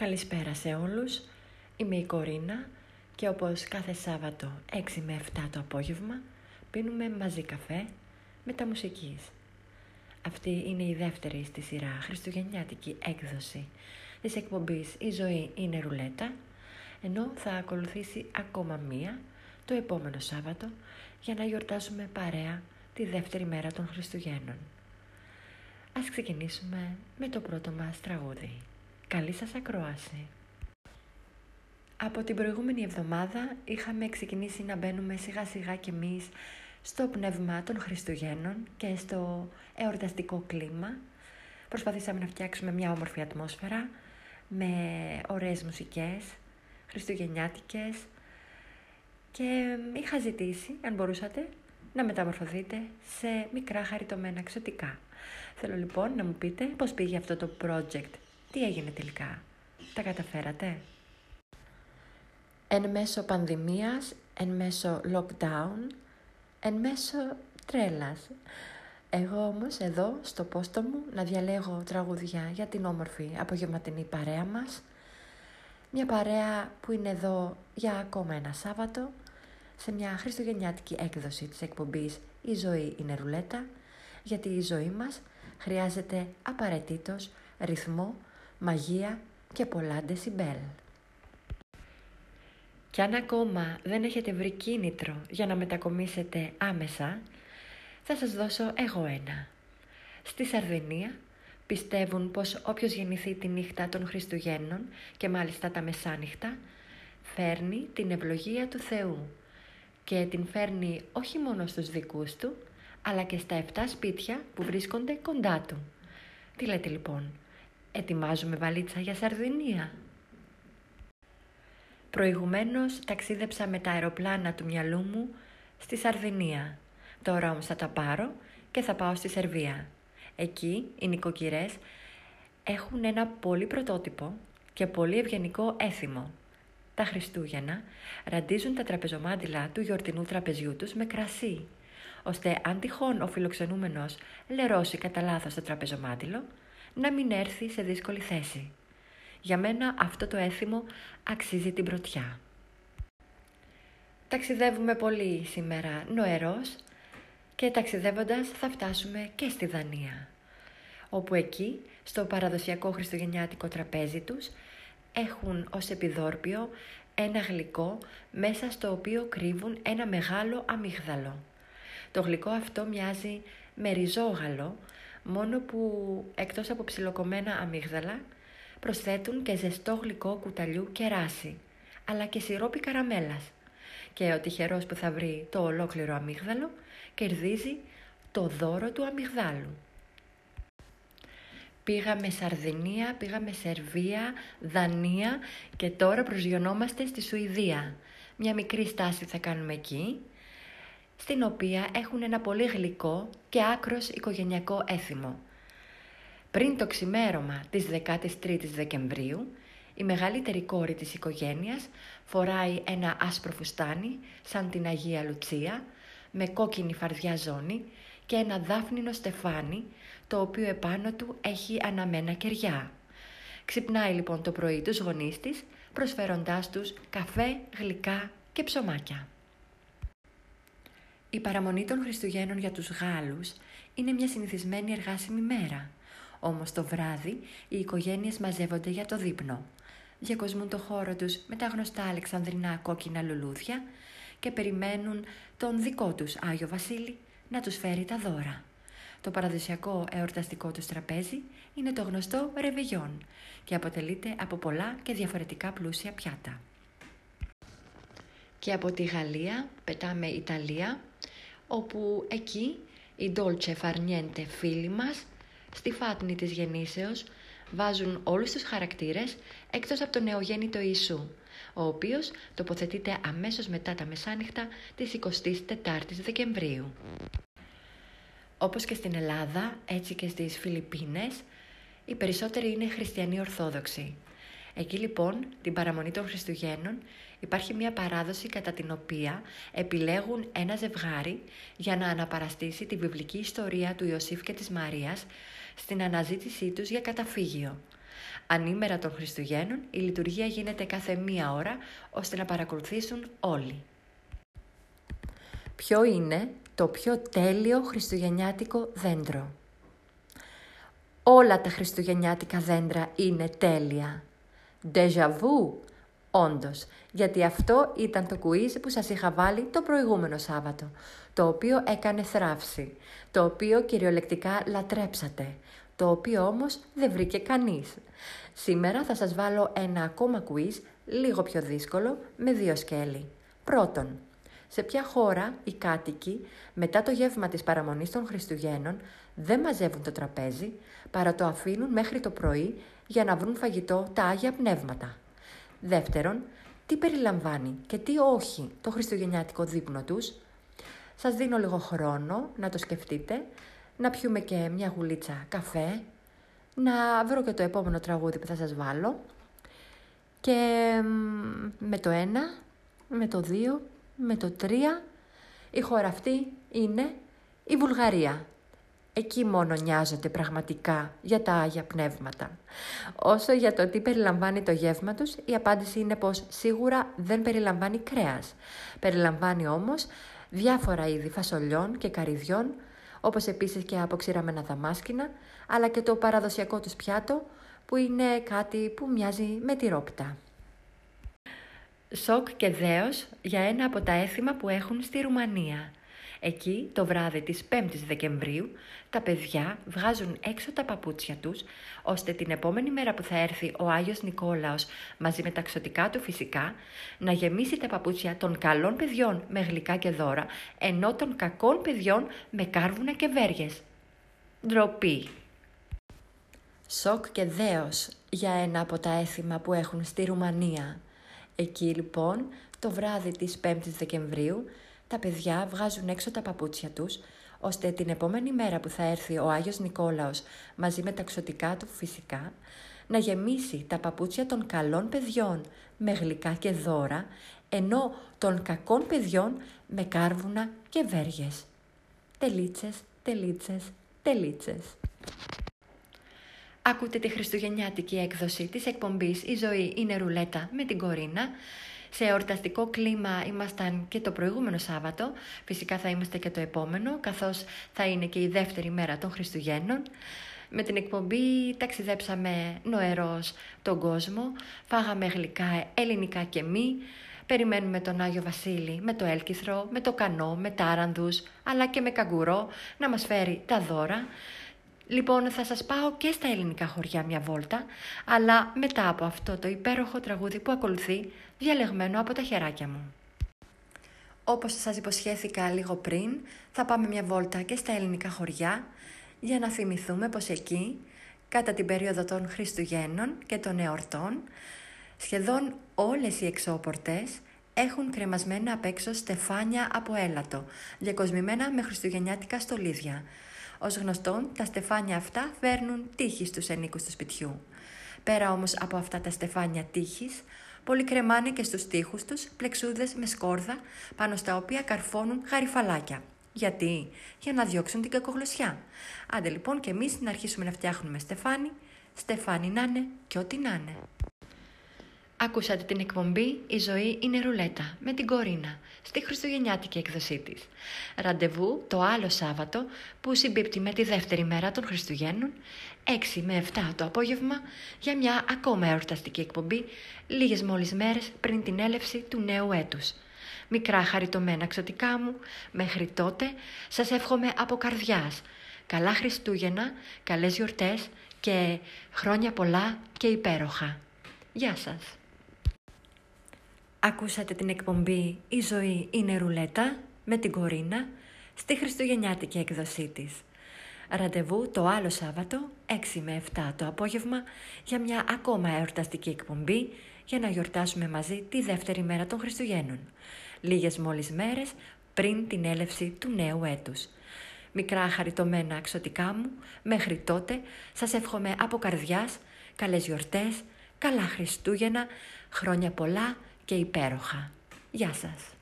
Καλησπέρα σε όλους. Είμαι η Κορίνα και όπως κάθε Σάββατο 6 με 7 το απόγευμα πίνουμε μαζί καφέ με τα μουσικής. Αυτή είναι η δεύτερη στη σειρά χριστουγεννιάτικη έκδοση της εκπομπής «Η ζωή είναι ρουλέτα» ενώ θα ακολουθήσει ακόμα μία το επόμενο Σάββατο για να γιορτάσουμε παρέα τη δεύτερη μέρα των Χριστουγέννων. Ας ξεκινήσουμε με το πρώτο μας τραγούδι. Καλή σας ακρόαση! Από την προηγούμενη εβδομάδα είχαμε ξεκινήσει να μπαίνουμε σιγά σιγά κι εμείς στο πνεύμα των Χριστουγέννων και στο εορταστικό κλίμα. Προσπαθήσαμε να φτιάξουμε μια όμορφη ατμόσφαιρα με ωραίες μουσικές, χριστουγεννιάτικες και είχα ζητήσει, αν μπορούσατε, να μεταμορφωθείτε σε μικρά χαριτωμένα εξωτικά. Θέλω λοιπόν να μου πείτε πώς πήγε αυτό το project τι έγινε τελικά, τα καταφέρατε; Εν μέσω πανδημίας, εν μέσω lockdown, εν μέσω τρέλας. Εγώ όμως εδώ στο πόστο μου να διαλέγω τραγουδιά για την όμορφη απογευματινή παρέα μας. Μια παρέα που είναι εδώ για ακόμα ένα Σάββατο σε μια χριστουγεννιάτικη έκδοση της εκπομπής «Η ζωή είναι ρουλέτα» γιατί η ζωή μας χρειάζεται απαραιτήτως ρυθμό μαγεία και πολλά ντεσιμπέλ. Κι αν ακόμα δεν έχετε βρει κίνητρο για να μετακομίσετε άμεσα, θα σας δώσω εγώ ένα. Στη Σαρδινία πιστεύουν πως όποιος γεννηθεί τη νύχτα των Χριστουγέννων και μάλιστα τα μεσάνυχτα, φέρνει την ευλογία του Θεού και την φέρνει όχι μόνο στους δικούς του, αλλά και στα 7 σπίτια που βρίσκονται κοντά του. Τι λέτε λοιπόν, Ετοιμάζουμε βαλίτσα για Σαρδινία. Προηγουμένως ταξίδεψα με τα αεροπλάνα του μυαλού μου στη Σαρδινία. Τώρα όμως θα τα πάρω και θα πάω στη Σερβία. Εκεί οι νοικοκυρές έχουν ένα πολύ πρωτότυπο και πολύ ευγενικό έθιμο. Τα Χριστούγεννα ραντίζουν τα τραπεζομάντιλα του γιορτινού τραπεζιού τους με κρασί, ώστε αν τυχόν ο φιλοξενούμενος λερώσει κατά λάθος το τραπεζομάντιλο, να μην έρθει σε δύσκολη θέση. Για μένα αυτό το έθιμο αξίζει την πρωτιά. Ταξιδεύουμε πολύ σήμερα νοερός και ταξιδεύοντας θα φτάσουμε και στη Δανία, όπου εκεί, στο παραδοσιακό χριστουγεννιάτικο τραπέζι τους, έχουν ως επιδόρπιο ένα γλυκό μέσα στο οποίο κρύβουν ένα μεγάλο αμύγδαλο. Το γλυκό αυτό μοιάζει με ριζόγαλο μόνο που εκτός από ψιλοκομμένα αμύγδαλα προσθέτουν και ζεστό γλυκό κουταλιού κεράσι, αλλά και σιρόπι καραμέλας. Και ο τυχερός που θα βρει το ολόκληρο αμύγδαλο κερδίζει το δώρο του αμυγδάλου. Πήγαμε Σαρδινία, πήγαμε Σερβία, Δανία και τώρα προσγειωνόμαστε στη Σουηδία. Μια μικρή στάση θα κάνουμε εκεί στην οποία έχουν ένα πολύ γλυκό και άκρος οικογενειακό έθιμο. Πριν το ξημέρωμα της 13ης Δεκεμβρίου, η μεγαλύτερη κόρη της οικογένειας φοράει ένα άσπρο φουστάνι σαν την Αγία Λουτσία με κόκκινη φαρδιά ζώνη και ένα δάφνινο στεφάνι το οποίο επάνω του έχει αναμένα κεριά. Ξυπνάει λοιπόν το πρωί τους γονείς της προσφέροντάς τους καφέ, γλυκά και ψωμάκια. Η παραμονή των Χριστουγέννων για τους Γάλλους είναι μια συνηθισμένη εργάσιμη μέρα. Όμως το βράδυ οι οικογένειες μαζεύονται για το δείπνο. Διακοσμούν το χώρο τους με τα γνωστά αλεξανδρινά κόκκινα λουλούδια και περιμένουν τον δικό τους Άγιο Βασίλη να τους φέρει τα δώρα. Το παραδοσιακό εορταστικό τους τραπέζι είναι το γνωστό ρεβεγιόν και αποτελείται από πολλά και διαφορετικά πλούσια πιάτα. Και από τη Γαλλία πετάμε Ιταλία όπου εκεί οι Dolce Farniente φίλοι μας στη φάτνη της γεννήσεως βάζουν όλους τους χαρακτήρες εκτός από τον νεογέννητο Ιησού, ο οποίος τοποθετείται αμέσως μετά τα μεσάνυχτα της 24ης Δεκεμβρίου. Όπως και στην Ελλάδα, έτσι και στις Φιλιππίνες, οι περισσότεροι είναι χριστιανοί Ορθόδοξοι. Εκεί λοιπόν, την παραμονή των Χριστουγέννων, υπάρχει μια παράδοση κατά την οποία επιλέγουν ένα ζευγάρι για να αναπαραστήσει τη βιβλική ιστορία του Ιωσήφ και της Μαρίας στην αναζήτησή τους για καταφύγιο. Ανήμερα των Χριστουγέννων η λειτουργία γίνεται κάθε μία ώρα ώστε να παρακολουθήσουν όλοι. Ποιο είναι το πιο τέλειο χριστουγεννιάτικο δέντρο; Όλα τα χριστουγεννιάτικα δέντρα είναι τέλεια. Déjà vu, όντως, γιατί αυτό ήταν το quiz που σας είχα βάλει το προηγούμενο Σάββατο, το οποίο έκανε θράψη, το οποίο κυριολεκτικά λατρέψατε, το οποίο όμως δεν βρήκε κανείς. Σήμερα θα σας βάλω ένα ακόμα quiz, λίγο πιο δύσκολο, με δύο σκέλη. Πρώτον, σε ποια χώρα οι κάτοικοι μετά το γεύμα της παραμονής των Χριστουγέννων δεν μαζεύουν το τραπέζι, παρά το αφήνουν μέχρι το πρωί για να βρουν φαγητό τα Άγια Πνεύματα. Δεύτερον, τι περιλαμβάνει και τι όχι το χριστουγεννιάτικο δείπνο τους; Σας δίνω λίγο χρόνο να το σκεφτείτε, να πιούμε και μια γουλίτσα καφέ, να βρω και το επόμενο τραγούδι που θα σας βάλω και με το ένα, με το δύο, με το τρία, η χώρα αυτή είναι η Βουλγαρία. Εκεί μόνο νοιάζονται πραγματικά για τα Άγια Πνεύματα. Όσο για το τι περιλαμβάνει το γεύμα τους, η απάντηση είναι πως σίγουρα δεν περιλαμβάνει κρέας. Περιλαμβάνει όμως διάφορα είδη φασολιών και καρυδιών, όπως επίσης και αποξηραμένα δαμάσκηνα, αλλά και το παραδοσιακό τους πιάτο, που είναι κάτι που μοιάζει με τυρόπιτα. Σοκ και δέος για ένα από τα έθιμα που έχουν στη Ρουμανία. Εκεί, το βράδυ της 5ης Δεκεμβρίου, τα παιδιά βγάζουν έξω τα παπούτσια τους, ώστε την επόμενη μέρα που θα έρθει ο Άγιος Νικόλαος μαζί με τα ξωτικά του φυσικά, να γεμίσει τα παπούτσια των καλών παιδιών με γλυκά και δώρα, ενώ των κακών παιδιών με κάρβουνα και βέργες. Ντροπή. Σοκ και δέος για ένα από τα έθιμα που έχουν στη Ρουμανία. Εκεί λοιπόν, το βράδυ της 5ης Δεκεμβρίου, τα παιδιά βγάζουν έξω τα παπούτσια τους, ώστε την επόμενη μέρα που θα έρθει ο Άγιος Νικόλαος μαζί με τα ξωτικά του φυσικά, να γεμίσει τα παπούτσια των καλών παιδιών με γλυκά και δώρα, ενώ των κακών παιδιών με κάρβουνα και βέργες. Τελίτσες, τελίτσες, τελίτσες. Ακούτε τη χριστουγεννιάτικη έκδοση της εκπομπής «Η ζωή είναι ρουλέτα» με την Κορίνα σε εορταστικό κλίμα ήμασταν και το προηγούμενο Σάββατο, φυσικά θα είμαστε και το επόμενο, καθώς θα είναι και η δεύτερη μέρα των Χριστουγέννων. Με την εκπομπή ταξιδέψαμε νοερός τον κόσμο, φάγαμε γλυκά ελληνικά και μη, περιμένουμε τον Άγιο Βασίλη με το έλκυθρο, με το κανό, με τάρανδους, αλλά και με καγκουρό να μας φέρει τα δώρα. Λοιπόν, θα σας πάω και στα ελληνικά χωριά μια βόλτα, αλλά μετά από αυτό το υπέροχο τραγούδι που ακολουθεί, διαλεγμένο από τα χεράκια μου. Όπως σας υποσχέθηκα λίγο πριν, θα πάμε μια βόλτα και στα ελληνικά χωριά, για να θυμηθούμε πως εκεί, κατά την περίοδο των Χριστουγέννων και των εορτών, σχεδόν όλες οι εξώπορτες έχουν κρεμασμένα απ' έξω στεφάνια από έλατο, διακοσμημένα με χριστουγεννιάτικα στολίδια, ως γνωστόν, τα στεφάνια αυτά φέρνουν τύχη στους ενίκους του σπιτιού. Πέρα όμως από αυτά τα στεφάνια τύχης, πολλοί κρεμάνε και στους τοίχους τους πλεξούδες με σκόρδα, πάνω στα οποία καρφώνουν γαριφαλάκια. Γιατί; Για να διώξουν την κακογλωσιά. Άντε λοιπόν και εμείς να αρχίσουμε να φτιάχνουμε στεφάνι, στεφάνι να είναι και ό,τι να είναι. Ακούσατε την εκπομπή «Η ζωή είναι ρουλέτα» με την Κορίνα στη χριστουγεννιάτικη εκδοσή της. Ραντεβού το άλλο Σάββατο που συμπίπτει με τη δεύτερη μέρα των Χριστουγέννων 6 με 7 το απόγευμα για μια ακόμα εορταστική εκπομπή λίγες μόλις μέρες πριν την έλευση του νέου έτους. Μικρά χαριτωμένα ξωτικά μου, μέχρι τότε σας εύχομαι από καρδιάς. Καλά Χριστούγεννα, καλές γιορτές και χρόνια πολλά και υπέροχα. Γεια σας! Ακούσατε την εκπομπή «Η ζωή είναι ρουλέτα» με την Κορίνα στη χριστουγεννιάτικη έκδοσή της. Ραντεβού το άλλο Σάββατο, 6 με 7 το απόγευμα, για μια ακόμα εορταστική εκπομπή για να γιορτάσουμε μαζί τη δεύτερη μέρα των Χριστουγέννων. Λίγες μόλις μέρες πριν την έλευση του νέου έτους. Μικρά χαριτωμένα αξιωτικά μου, μέχρι τότε σας εύχομαι από καρδιάς, καλές γιορτές, καλά Χριστούγεννα, χρόνια πολλά και υπέροχα. Γεια σας!